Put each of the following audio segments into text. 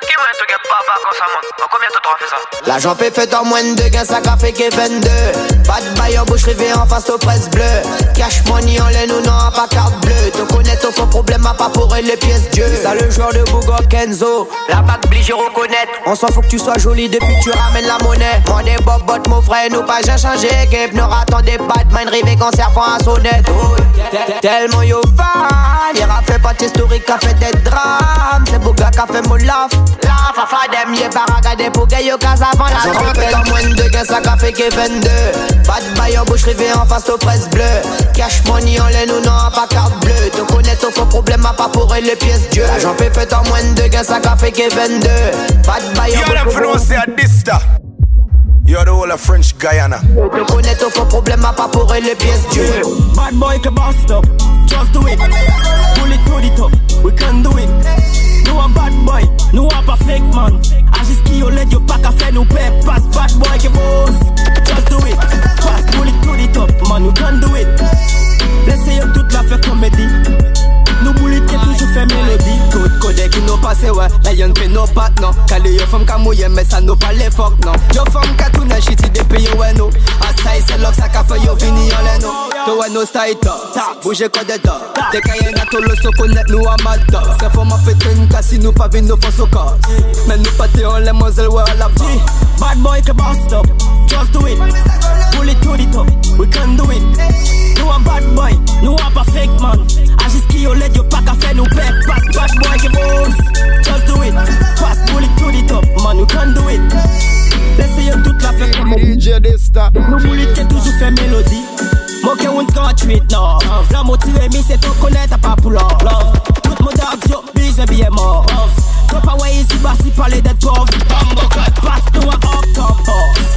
qui ça? L'argent est fait en moins de gains, ça café qui 22. Pas de en bouche rivée en face aux presses bleues. Cash money en laine ou non, pas carte bleue. Te connais ton faux problème, à pas pour les pièces Dieu. Ça le joueur de Bougo Kenzo. La bague obligé reconnaître. On s'en fout que tu sois jolie depuis que tu ramènes la monnaie. Moi des bob bot mon frère, nous pas j'ai changé. Gabe ne attendez pas de mind rivé quand serpent à sonnette. Tellement yo fan. Il a fait pas historique, a fait des drames. C'est Bouga qui a fait mon laf. La fafa dem, y'a pas regardé pour gay yo cas avant la trompette. En moins de gains, ça a fait que 22. Pas de bail en bouche rivé en face aux presses bleues. Cash money en laine ou non, pas carte bleue. Te connais ton faux problème, à pas pour les pièces Dieu. L'argent fait fait en moins de gains, ça a fait que 22. Pas de bail en Yo, them for no say a dista. You're the whole of French Guiana. Te connais ton faux problème, à pas pour les pièces Dieu. Bad boy can bust up, just do it. Pull it to the top, we can do it. No a bad boy, no a perfect man. Agiski yo let yo pack a fait nous paix. Pass bad boy que boss, just do it. Pass pull it to the top, man, we can do it. Laissez yo toute la fait comédie. Nous boulit qui toujours fait mélodie. Tout code qui nous passe, ouais. La yon fait nos pattes, non. Calé yo femme kamouye, mais ça nous pas les fuck, non. Yo femme katoune, shitty des pays, ouais, no. A style, c'est l'ox, ça ka fait yo vini, yon les no. To ouais, no style, ta. Bouge code de ta. T'es kayen tout le so connaître nous à mata. Faut m'a fait une casse, si nous pas vin, nous faut so casse. Mais nous pas t'es en les moselles, ouais, à la vie. Bad boy bust up, just do it. Pull it to the top, we can do it. No a bad boy, no a perfect man. Agiski yo let yo pack a fait nous paix. Pass bad boy que boss, just do it. Pass pull it to the top, man, you can do it. Laissez yo toute la fête comme DJ Dista. nous boulit qui toujours fait mélodie. Moi qui on can't treat non. La motivé mi c'est ton connaître pas pour love. Tout mon dog yo bise bien mort. Top away ici bas si parler d'être pauvre. Passe nous à up top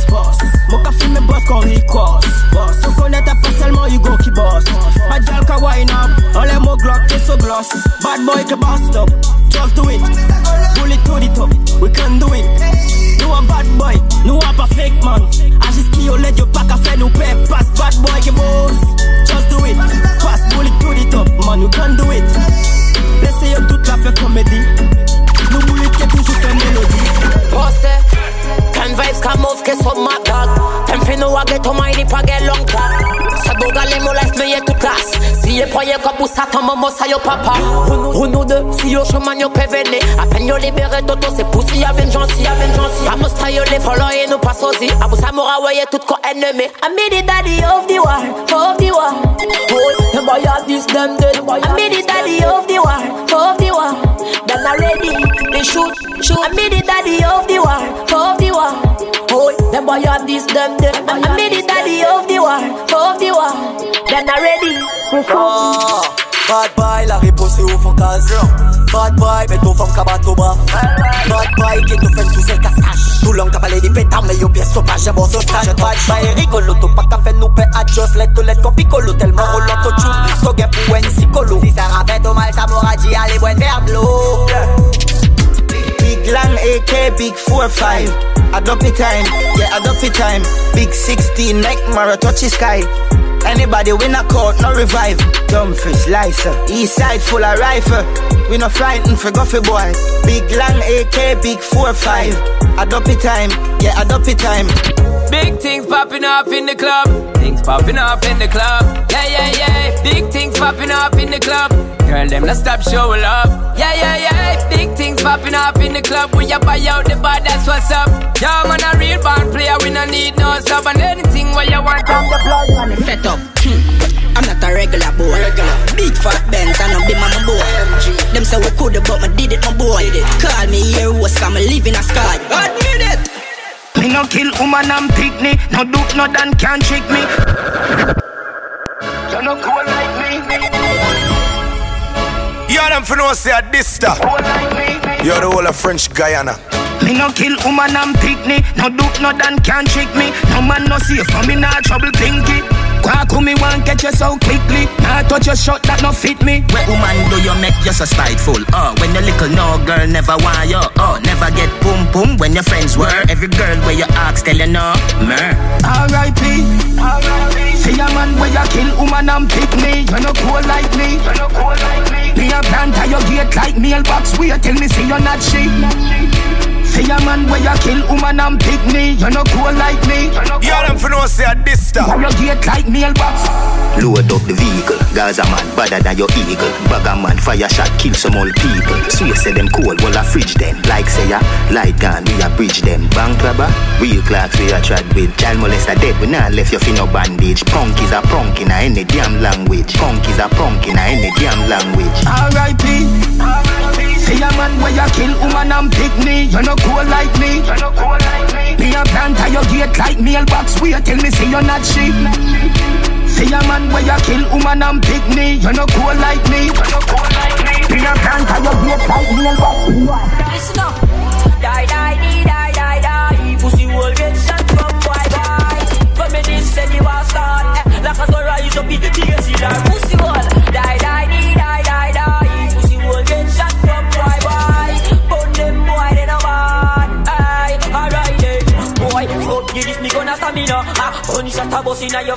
boss. Mon ka filme boss qu'on request. Boss. On connaît pas seulement you go qui boss. A gal ka wine up. On les mots glock et so gloss. Bad boy que bust up. Just do it. Pull it to the top. We can do it. No a bad boy, no a perfect man. Agiski yo let yo pack a fait nous paix. Pass bad boy que boss. Just do it. Pass pull it to the top, man, you can do it. Laissez yo toute la fait boulit qui toujours fait mélodie. Bosse, can vibes come off, que so mad dog. Them fi know I get to my lip, I get long talk. Sa boga les mots laisse me tout. Si ye poye comme ça, ton maman, ça yo papa. Ou nous deux, si yo chemin yo pévéné. À peine yo libéré d'auto, c'est poussi, y'a vengeance, y'a vengeance. A musta yo les follow et nous pas. A vous samoura, ouais, tout ennemi. I me the daddy of the war, of the war. Oh, them boy this, them dead. I me the daddy of the war, of the war. Them are ready, they shoot, shoot. I me the daddy of the war, of the war. Oh, them boy have this, them dead. I me the daddy of the war, of the war. Them are ready, they shoot. Bad boy, la réponse est au fond case Bad boy, mais ton femme cabat au bras Bad boy, qui te fait tous ces cascages Tout qu'a parlé des pétards, mais yo pièce sauvage, bon sauvage Bad boy, rigolo, tout pas fait nous paix à Joss. Let to let qu'on picolo, tellement roulant au chou So get pour une psycholo. Si ça rappelle au mal, ça m'aura dit, allez, boire vers l'eau AK, big 4-5 Adopt it time, yeah, it time Big 16, make Mara touch the sky Anybody win a court, no revive fish, licer East side full of rifle We no frightened for Guffy boy Big long AK, big 4-5 Adopt it time, yeah, it time Big things popping up in the club. Things popping up in the club. Yeah, yeah, yeah. Big things popping up in the club. Girl, them not stop showing love. Yeah, yeah, yeah. Big things popping up in the club. We ya buy out the bar, that's what's up. Yeah, man, a real band player. We no need no sub and anything where you want from the plug. Man, Set up. Hmm. I'm not a regular boy. Regular. Big fat Benz and I'm be my boy. Them say we coulda, but me did it, my boy. Call me here, was come live in a sky. Admit it. Me no kill woman and picnic No duke, no dan can trick me them for no say a dista. Cool like me You're the whole of French Guiana. Me no kill woman and picnic No duke, no dan can trick me No man no safe for me nah trouble pinky Quack who me want catch you so quickly Nah touch your shot that no fit me Where woman do you make you so spiteful? Oh, when you little no girl never want you. Oh, never get boom boom when your friends were. Every girl where you ask tell you no, mer. R.I.P. See a man where you kill woman and pick me. You no cool like me. You no cool like me. Me a plant at your gate like mailbox. Wait till me see you not she. See a man where you kill woman and pick me. You no cool like me. For no say a this stuff. Your gate like mailbox. Load up the vehicle, Gaza man, better than your eagle. Bagger man, fire shot, kill some old people. So you say them cold, well I fridge them. Like say ya, light gun, we a bridge them. Bank robber, real clocks we a trad with. Child molester dead, we not left your fin no bandage. Punk is a punk in a any damn language. Punk is a punk in a any damn language. R.I.P. See a man where you kill woman and pick me. You no cool like me. You no cool like me. Me a plant at your gate like mailbox. Wait till me see you not she. See a man where you kill woman and pick me. You no cool like me. You no cool like me. Me a plant at your gate like mailbox. Listen up. Die, die, die, die, die, die. Pussy will get shot from boy. From me this the war start. Eh, like a sun rise up in the see pussy will bust inna your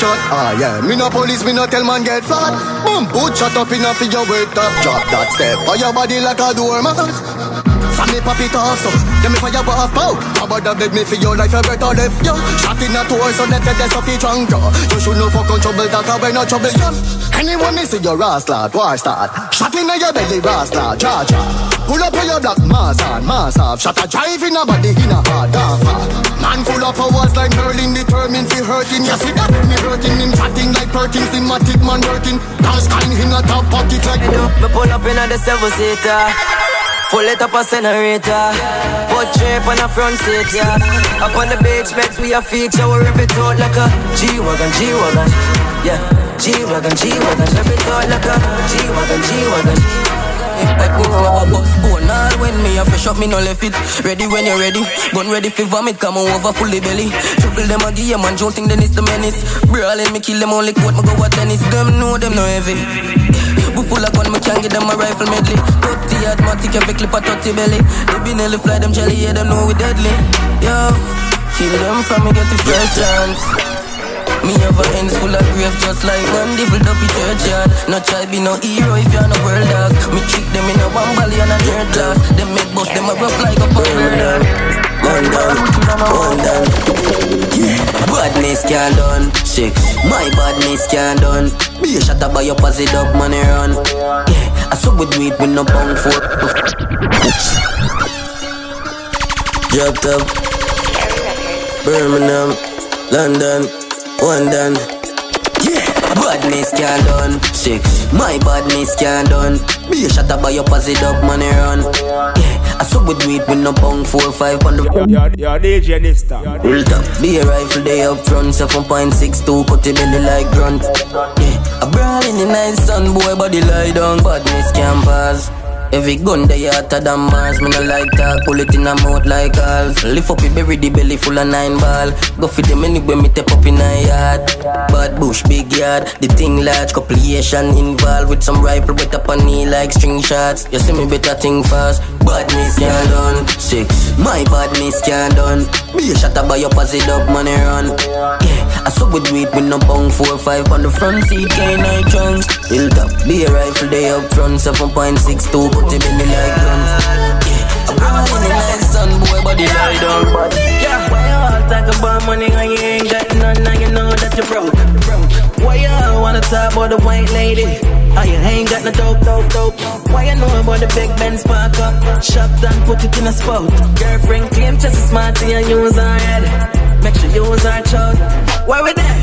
chat Ah yeah, me no police, me no tell man get flat Boom, put shut up in a for your wait up Drop. That step on your body like a doormat From me pop it off so Then me fire off pow About the beg me for your life you better left yo Shot in a tour so left the of the trunk yo You should know fuck on trouble that I when no trouble yo Anyone me see your ass lad, war start. Shot in a your belly ass lad, cha cha Pull up on your black mass on, mass off Shot a drive in a body in a hard off Man full of powers like Merlin Determined fi hurting You see that? Me hurting him chatting like Perkins Thematic man working Dance kind in a top pocket like Me pull up in a the seven seater. Full it up a generator. Put shape on a front seat, yeah. Up on the beach, beds we a feature. We rip it out like a G-Wagon, G-Wagon. Yeah, G-Wagon, G-Wagon. Rip it out like a G-Wagon, G-Wagon. Like me never bust bone oh, all when me a fresh up me no left it. Ready when you're ready. Gun ready for vomit come over full the belly. Trouble them a give man joking then it's the menace. Brawling me kill them only quote me go a tennis. Them know them no heavy. We full of gun me can't get them a rifle medley. 30 automatic every clip a 30 belly. They be nearly fly them jelly yeah them know we deadly. Yo Kill them from me get the first chance me have a ends full of grave just like one devil up in churchyard. No try be no hero if you're no world dog. Me trick them in a one bally and a nerd class. Them make bust them a rough like a London, London, London Yeah, badness can't done. Six, my badness can't done. Be a shot by your it up money run. Yeah, I saw we do it with no pound for Drop top. Birmingham, London London. Yeah, badness can't done. Six, my badness can't done. Be a shot up by your it up, money run. Yeah, I saw with it with no pound four five on the. Your, DJ this time. Be a rifle day up front, 7.62, cut the belly like grunt. Yeah, a brawl in the night sun, boy, body lie down, badness can't pass. Every gun they hotter than Mars Me no like talk, pull it in a mouth like half Lift up it, bury the belly full of nine ball. Go for them anywhere, me tap up in a yard. Bad bush, big yard. The thing large, couple involved With some rifle, wet up on like string shots. You see me better thing fast. Badness can't done. Six, my badness can't done. Be a shot by your pass it up, money run. Yeah, I saw we do it with no bong Four, five on the front seat, can't I trunk Build up, be a rifle day up front. 7.62 put in me like guns. Yeah, I'm going in the nice sun, boy, body lie down. Yeah, why you all talk about money when you ain't got none, now you know that you're broke. Why you all wanna talk about the white lady? Oh, you ain't got no dope, dope, dope. Why you know about the big Benz park up? Shop and put it in a spot. Girlfriend claim just as smart and you use her head. Make sure you use her child. Why we there?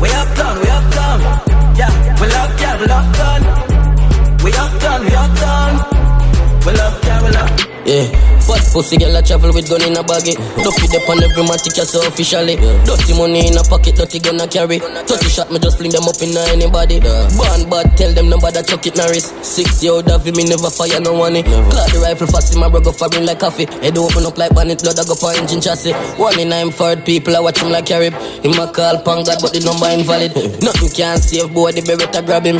We up done, we up done. Yeah, we love, yeah, we love done. We up done, we up done. We love ya. traveler. Yeah. But pussy girl I travel with gun in a baggy. Duffy dip on every man ticket so officially. Dirty money in a pocket, dirty gun I carry. 30 shot me just fling them up in anybody. Born bad, tell them nobody chuck it Norris. Six year old me never fire no money. Clock the rifle fast in my bro go firing like coffee. Head open up like bonnet, blood I go for engine chassis. One in nine nine third people I watch him like carib. In my call pang God but the number invalid. Nothing can save boy the beretta grab him.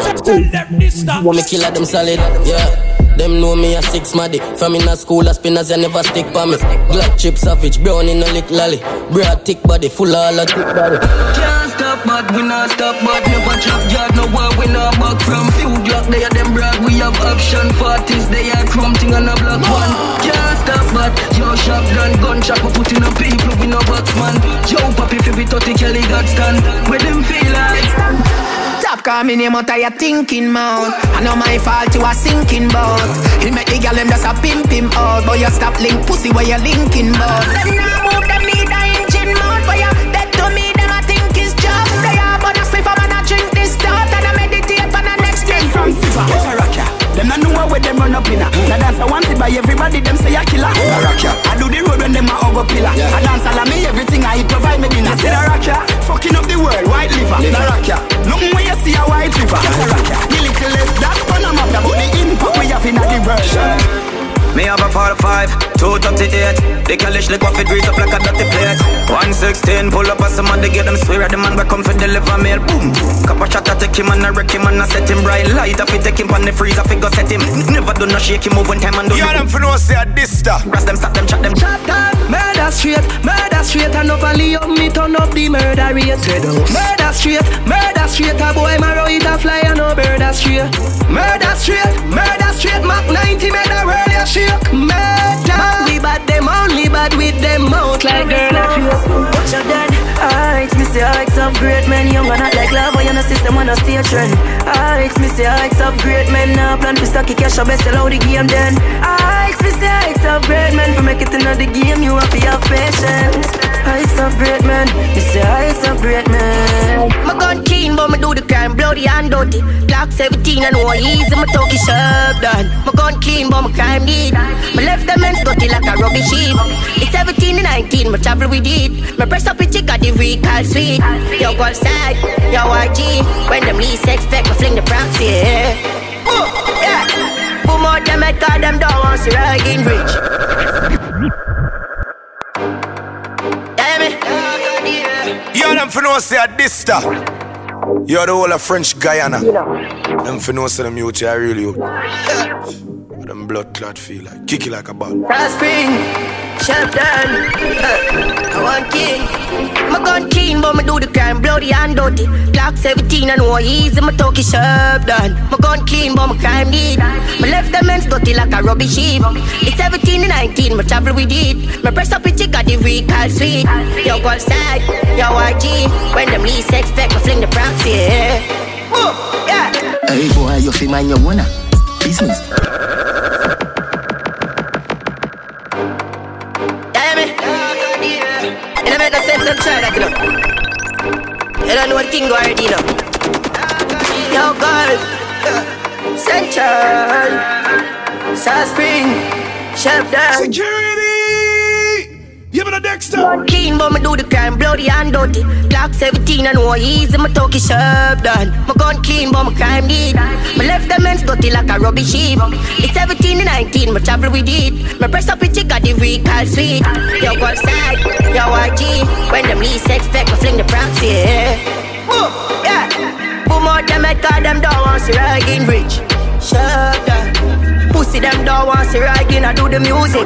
Want me kill them solid, yeah. Them know me a six maddy. From in a school, a spinners, you never stick by me. Black chip savage, brown in a lick lolly. Broad thick body, full all a thick body. Can't stop, but we not stop, but never chop yard. No war, we not back from few block. They are them brag, we have option parties. They are chrome thing on a block one. Can't stop, but yo shotgun, gunshot, we put in a people, we no boxman. Yo papi, fi be 30 Kelly got stand. Where them feel like? Stop calling me name out of your thinking mouth. I know my fault you are sinking boat. He make the girl them just a pimp him out, but you stop link pussy where you linking bout. Them now move them need a engine mouth, but you dead to me them I think is job. They are but I sleep and I drink this stuff and I meditate on the next thing from Siva. Them not know where them run up in a. Now dance I want it by everybody, them say a killer. I rock ya. I do the road when them a hug pillar. I dance all of me, everything I eat provide me dinner. See the rock ya, fucking up the world, white liver. The rock ya, look when you see a white river. The rock ya, the little less that but the impact we have in the world. Me have a 45, 238 The calish lick off it grease up like a dirty plate. 116, pull up a some man, they get them swear at the man back come for deliver mail. Boom, couple shot I take him and I wreck him and I set him right. Light if he take him on the freezer, fi go set him. Never do no shake him move one time and do You. them for no say a dista Rest them, stop them, chat them. Shot down, murder straight, murder straight And overly up me turn up the murder rate. Murder straight, murder straight A boy marrow it a fly and no bird a straight. Murder straight, murder straight Mach 90 made a world ya shake. Murder. We bad them only bad with them mouth like girl you system on a stay trend Alright, me say I of great men Now plan to stocky cash, I best sell out the game then. Alright, me say I of great men For make it in the game, you have to have patience. Heights of great men, you say heights of great men My gun keen, but me do the crime bloody and dirty Glock 17 and no easy, my talkie sharp done. My gun keen, but my crime need My left them ends dirty like a rubbish sheep It's 17 and 19, my travel with it My press up with chick, got the recall sweet. Yo, go outside, yo, RG When them least expect, me fling the proxy, yeah Ooh, yeah Boom out them head, cause them don't want to ride in rich Yo, them for no say a dista. You're the whole of French Guiana. Them for no say them youth are really you. Them blood clot feel like kick it like a ball. Spring, shut down. I want king. My gun keen, but me do the crime bloody and dirty. Glock 17 and no easy, my talkie sharp done. My gun keen, but my crime need. My left them ends dirty like a rubbish sheep. It's 17 and 19, my travel with it. My press up it, got the recall sweet. Yo, go outside, yo, RG. When them least expect, me fling the proxy, yeah. Ooh, yeah. Hey boy, you feel mind your owner uh, business. You don't make a sense of try that, you know. You don't know what go already, you know. Yo, girl. Central. South Spring. Security! Give it a Dexter. Clean, but me do the crime bloody and dirty. Glock 17 and no easy, my talkie sharp done. My gun clean, but my crime need. My left them ends dirty like a rubbish sheep. It's 17 and 19, my travel with it. My press up with chick, got the recall sweet. Yo, go outside, yo, RG. When them least expect, me fling the proxy, yeah. Ooh, yeah. Boom out them head, cause them don't want to ride in rich. Shut down. Pussy them don't want to ride in, I do the music.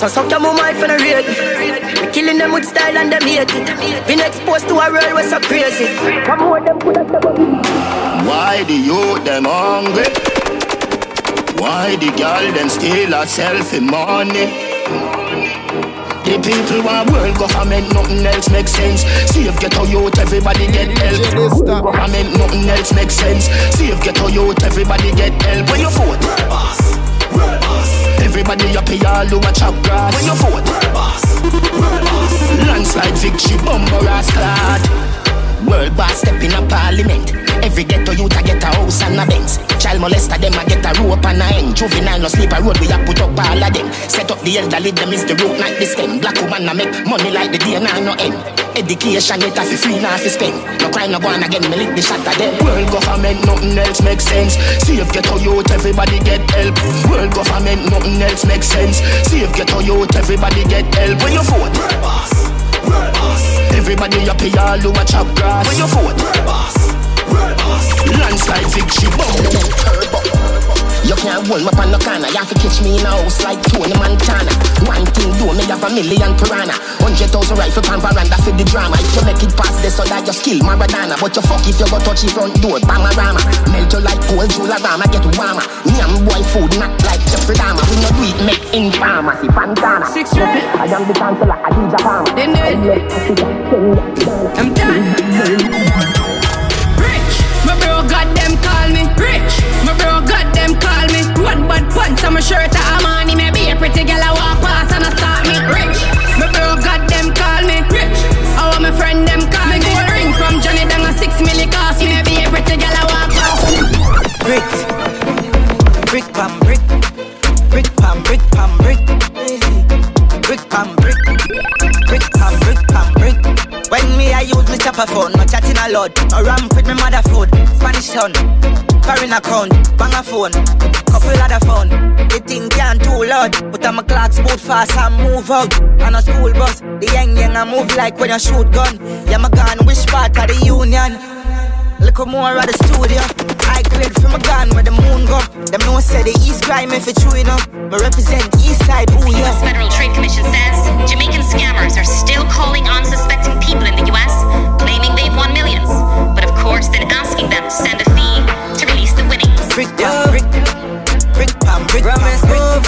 So suck your mama for the raid. We killing them with style and them hate it. Been exposed to a world where so crazy. Come on, them put us Why the youth them hungry? Why the girl them steal a selfie money? The people want world government, nothing else makes sense. Save ghetto youth, everybody get help. Government, nothing else makes sense. Save ghetto youth, everybody get help. When you vote, world boss, world boss. Everybody up here, all a chop grass. When you vote, world boss, world boss. Landslide victory, bumper ass clad. World boss step in a parliament. Every ghetto youth a get a house and a Benz. Child molester them, I get a rope and a end. Juvenile no sleep a road, we a put up all of them. Set up the elderly, them is the root, not the stem. Black woman, I make money like the day, now no end. Education, it a fi free, now fi spend. No crime, no go on again, me lick the shot of them. World government, nothing else makes sense. See if get a youth, everybody get help. World government, nothing else makes sense. See if get a youth, everybody get help. When you vote, world boss, world boss. Everybody up here, all chop grass. When you vote, world boss, world boss. Landslide victory, boom, turbo. You can't hold me on no corner. You have to catch me in a house like Tony Montana. One thing do me have a million piranha. Hundred thousand rifle pan veranda for the drama. If you make it past this, so that you skill Maradona. But you fuck if you go touch the front door, Bamarama. Melt you like cold Jularama, get warmer. Nyam boy food not like Jeffrey Dahmer. We no do it make in pharmacy, Fantana. Six right. I am the chancellor, I do Japan. Then do it. I'm done. My bro got them call me rich. My bro got them call me one bad pants on my shirt a money. Maybe a pretty girl I walk past and I start me rich. My bro got them call me rich. I want my friend them call me gold ring from Johnny Dang a six milli cost me. Maybe a pretty girl I walk past. Brick, brick pam brick, brick pam brick pam brick use me chopper phone, no chatting a lot. No ramp with me mother food, Spanish town, foreign account, bang a phone, couple other phone. The thing can't too loud, but I'm a clock smooth fast and move out. On a school bus, the young young I move like when you shoot gun. Yeah, my gun, which part of the union? Look more at the studio. I grade from a gun where the moon go. Them no say the East crime if it's true enough. Me represent East side, ooh yeah. U.S. Federal Trade Commission says Jamaican scammers are still calling unsuspecting people in the U.S., claiming they've won millions, but of course then asking them to send a fee to release the winnings. Brick pam brick, brick pam brick Promise move.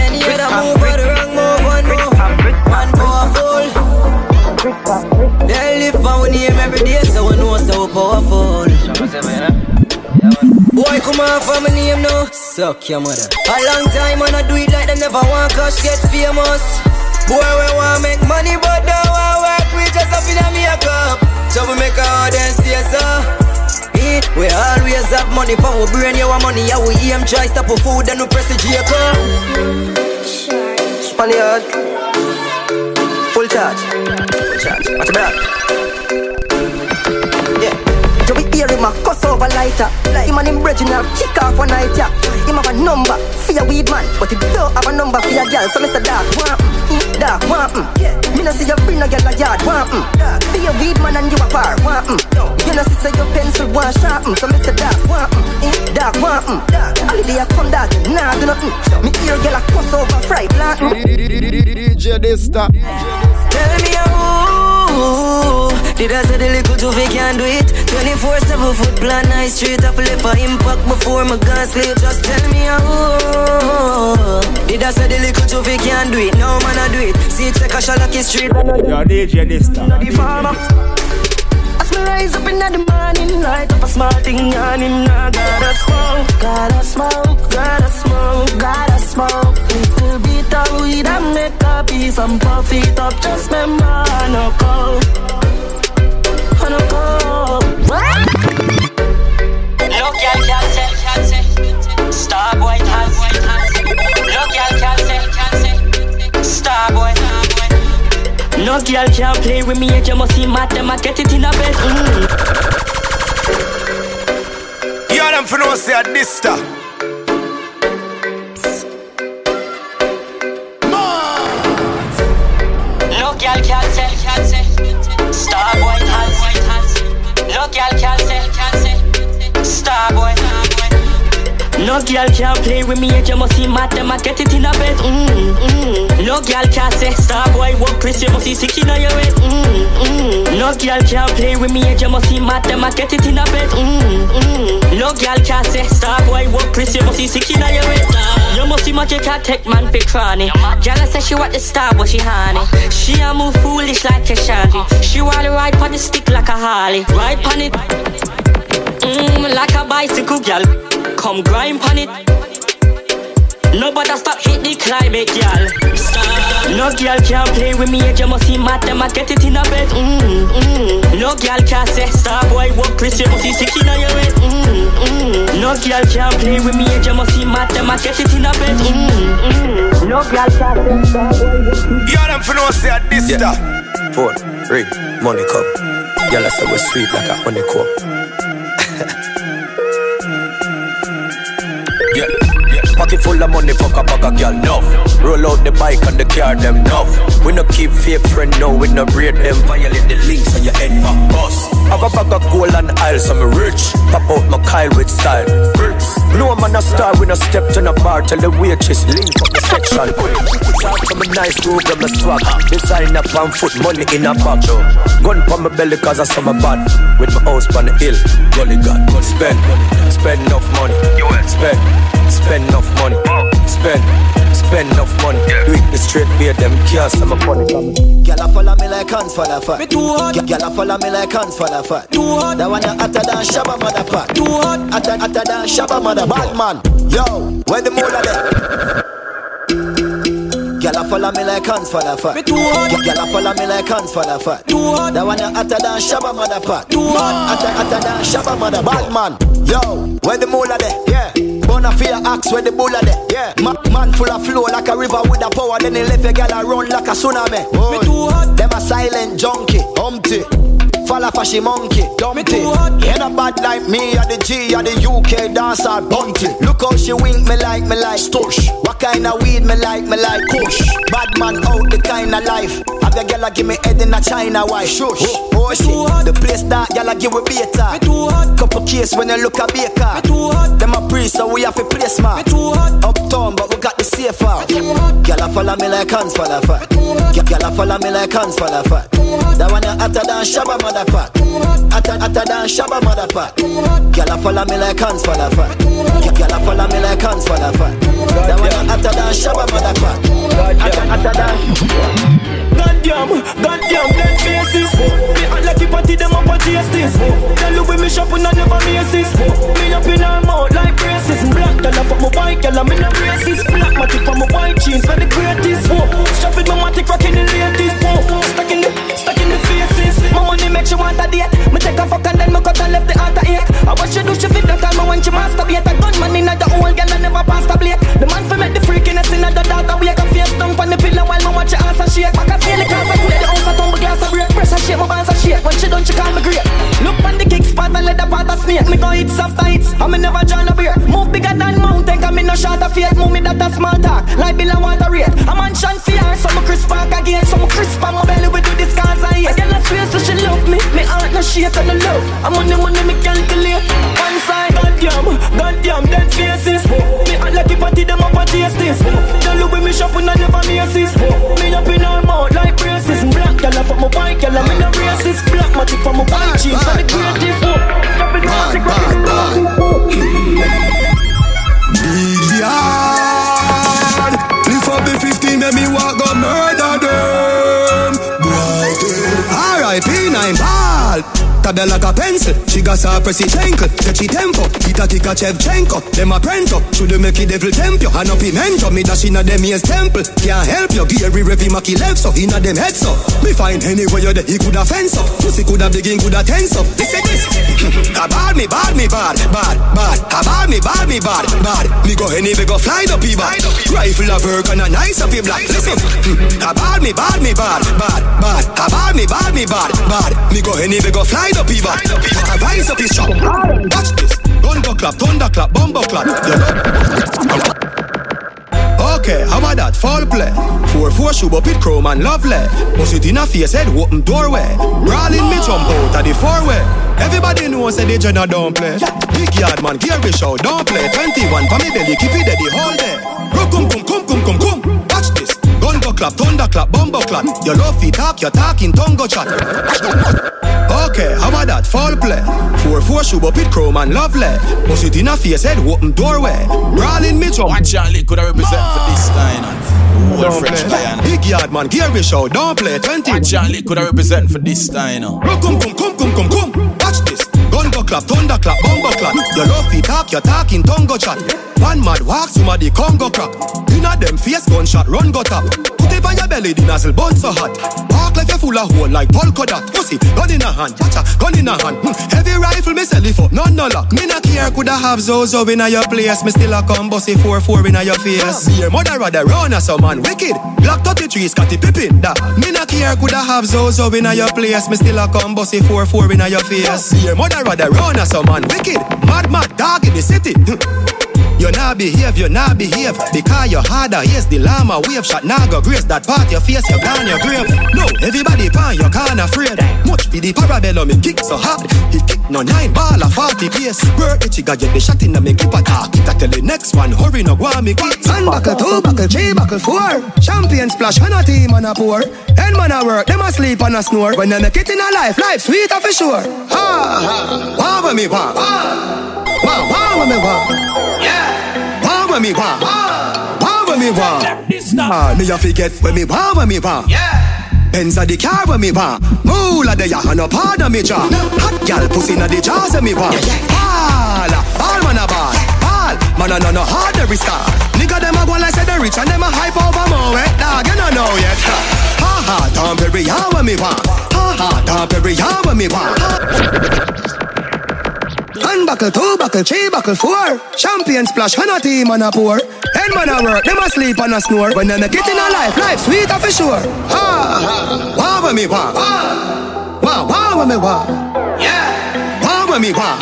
Any other move or the wrong move, one move. One powerful. They live for we name every day, so we know so we powerful. Boy, come on for my name now. Suck your mother. A long time and I do it like them never want cash get famous. Boy, we want make money, but don't want work. We just up in a makeup. So we make our dance stay so. Eh, We always have money for we brain, you want money, yeah, we aim try stop for food, then we press the J Spaniard. Full charge. Full charge. Watch your back. Hear him a cuss over lighter. Him and him brethren a kick off one night, yeah. Him have a number for your weed man, but he don't have a number for your girl. So Mr. Dark, want mm, dark, want mm. Me no see you bring a girl a yard, want mm. Be a weed man and you a bar, want mm. You know see say your pencil want sharp, mm. So Mr. Dark, want mm, dark, want mm. Holiday a come dark, nah do nothing. Me hear girl a cuss over fried, mm. DJ Dista. Tell me who Did I say the little too fake can do it 24 7 foot plan nice street I flip for impact before my gun sleep Just tell me who Did I say the little too fake can do it No man I do it See it like a shalaki street Yo, DJ Dista. the farmer. As me rise up in the morning, light up a small thing on him. Now gotta smoke, gotta smoke, gotta smoke, gotta smoke. Little bit of weed and make a piece and puff it up. Just remember, I no I no girl can play with me, you must see mad them, I get it in a bed. Mm. You them for no say a Dista. Look, y'all can say, can star boy. No girl can play with me, you must see mad them, I get it in a bed. Mm, mm. No girl can say, star boy, walk Chris, you must see sick in your head. Mm, mm. No girl can play with me, you must see mad them, I get it in a bed. Mm, mm. No girl can say, star boy, walk Chris, you must see sick in your head. You must see magic can take man for cranny. Girl say she want the star, but she honey. She a move foolish like a shanty. She wanna ride on the stick like a Harley. Ride on it. Mm, like a bicycle, girl. Come grind on it. Nobody stop hit the climate, y'all. No girl can play with me, you must see mad, them I get it in a bed. Mm, mm. No girl can say, star boy, walk Chris, you must see sick in your head. Mm, mm. No girl can play with me, you must see mad, them I get it in a bed. Mm, mm. No girl can say, star boy, walk Chris. Yeah, them for no say at this yeah. Phone, ring, money come. Y'all say we sweet like a honeycomb. Full of money, fuck a bag of girl, no. Roll out the bike and the car, them, enough. We no keep fake friend, no. We no braid them, violate the links on your head, my boss. Have a bag of gold and aisles, I'm rich. Pop out my Kyle with style. No man a star, we no step to the bar, tell the waitress, link up the section. Talk to me nice, Google my swag. Design up on foot, money in a bag. Gun on my belly, cause I saw my bad. With my house on the hill, gully god, spend, spend enough money. Spend, spend enough money. Spend, spend enough money. Do it the straight way, them cars, I'm a funny. Gyal a follow me like hands for the fat. Me too hot. Gyal a follow me like hands for the fat. Too hot. That one hotter than Shabba mother pot. Too hot. Hotter, hotter than Shabba mother. Bad man. Yo, where the mola there? Gyal a follow me like hands for the fat. Me too hot. Gyal a follow me like hands for the fat. Too hot. That one hotter than Shabba mother pot. Too hot. Hotter, hotter than Shabba mother. Bad man. Yo, where the mola there? Yeah. Bona fear axe where the bull there. Yeah. Ma- man full of flow like a river with a power. Then he left a gal a run like a tsunami. Me too hot. Them a silent junkie. Humpty. Fall off a she monkey, dumpty. Ain't a bad like me, or the G, or the UK dancer, bunty. Look how she wink me like me like stush. What kind of weed me like me like kush. Bad man out the kind of life. Have your gyal give me head in a China white shush. Oh shit, the place that gyal give we beta. Me too hot. Couple case when you look a baker. Me too hot. Them a priest, so we have to place man. Uptown, but we got the safe out. Gyal follow me like hands for the fat. Gyal follow me like hands for the fat. That one you hotter than Shabba mother pot. Hotter, hotter than Shabba mother pot. Gyal follow me like hands for the fat. Gyal follow me like hands for the fat. That one you hotter than Shabba mother pot. Hotter, hotter than. Goddamn, goddamn, dead faces. Me act like party them up and chase this. Tell you with me shopping and never misses. Me up in her mouth like braces. Black dollar for my bike, girl I'm in a braces. Black matic for my white jeans, for the matic for my white jeans For the greatest Stop it, matic, Big yard Lift up the 50, make me walk go murder them Boy, Alright, P9 Tabel like a pencil, she got her press it ankle she tempo, it a kick Shevchenko Them a prento, should make it devil temp you And up pimento, me dash inna them ears temple Can't help you, Gary Revy Maki left so Inna them heads up, me find anywhere you there He coulda fence up, pussy coulda begin coulda tense up This is this, a bad me, bad me, bad, bad, bad A bad me, bad me, bad, bad Me go anywhere go fly up he bad Rifle a work and a nice up he black. Listen, a bad me, bad me, bad, bad, bad A bad me, bad me, bad, bad Me go anywhere go fly up he bad I rise up his shop Watch this Thunder clap, thunder clap, bumbo clap Okay, how about that? Fall play. Four four shoe up it chrome and lovely. Bust it in a face head, open doorway. Brawling me jump out of the four way. Everybody knows say the Jenna don't play. Big yard man, gear show, don't play. 21 for me belly, keep it there the whole day. Come, come, come, come, come, come. Watch this. Clap, thunder clap, bumbo clap. Your love feet talk, your talking tongue go chat. Okay, how about that? Fall play. Four four shoe up it chrome and lovely. Bust it in a face head, open doorway. Brawling me jump. Watch Charlie could I represent for this kind of Don't French play. Big yard man, gear we show, don't play. 20. Watch Charlie could I represent for this of Come, come, come, come, come, come. Watch this. Gun go clap, thunder clap, bumbo clap. Your love feet talk, your talking tongue go chat. One mad walk, somebody Congo crack. Inna them face gunshot, run go top. It on your belly, the nozzle bun so hot. Park like you full of hole like polka dot. Pussy, gun in a hand, cha gun in a hand. Hmm. Heavy rifle, me sell it for none no luck. Me not care, coulda have Zozo in a your place. Me still a come bossy four four in a your face. Your mother rather run as some man wicked. Black 33, Scottie Pippen. That me not care, coulda have Zozo in a your place. Me still a come bossy four four in a your face. Your mother rather run as some man wicked. Mad mad dog in the city. You not behave, you not behave. Because you're harder, yes, the llama wave. Shot now go grace that part your face, you're gone your grave. No, everybody pan, you can't afraid Much be the parabellum, me kick so hard. He kick no nine ball of 40 pace. Work the chica, get the shot in me keep attack It a tell the next one, hurry no go me kick One buckle, two buckle, three buckle, four. Champion splash, and a team and a pour End man a work, them a sleep and a snore. When they make it in a life, life sweet for sure. Ha ha, wah me wah Wah, wah me Wah when me wah Wah when me wah Ah, me a forget when me wah when me wah Benz a the car when me wah Moolah the ya and no pardon me jaw Hot gal pussy na the jaws when me wah Ball, ball man a ball. Ball, man a no no hard every star. Nigga them a go like say they rich and them a hype over more. Wet dog You no know yet. Ha ha, Tom Perry ya when me wah Ha ha, Tom Perry ya when me wah one buckle, two buckle, three buckle, four. Champion splash, and a team and a pour. End man a work, them a sleep and a snore. When them a get in a life, life sweet for sure. Ha wah when me wah, wah wah when me wah. Yeah, wah when me wah,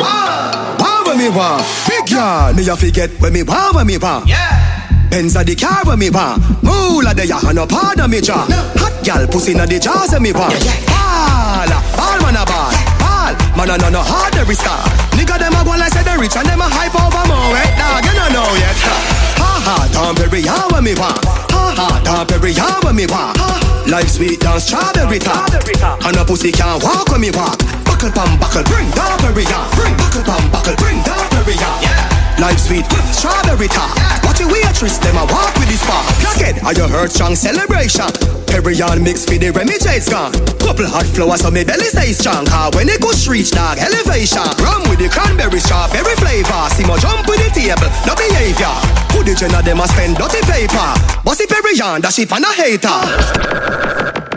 wah when me wah. Big yard, me a forget when me wah when me wah. Yeah. Benz a the car when me wah Moolah the ya and no pardon me jaw Hot gal pussy na the jaws when me wah Ball, ball man a ball Ball, man a no no hard every star Nigga them a go like say they rich and them a hype over more. Wet dog You no know yet. Ha ha, Tom Perry ya when me wah Ha ha, Tom Perry ya when me wah Life sweet down strawberry top And a pussy can't walk when me walk Buckle pam buckle, bring Perry ya Bring buckle pam buckle, bring Tom Perry ya Life sweet, strawberry top Watch your waitress, them a walk with this spark Crackhead, are you heard strong celebration? Perrion mix for the Remy J's gone. Couple hot flowers so me belly stay strong. Cause when it goes reach dog elevation Rum with the cranberry strawberry flavor. See my jump with the table, no behavior. Who the gen of them a spend dirty paper. Bossy Perrion, that she on a hater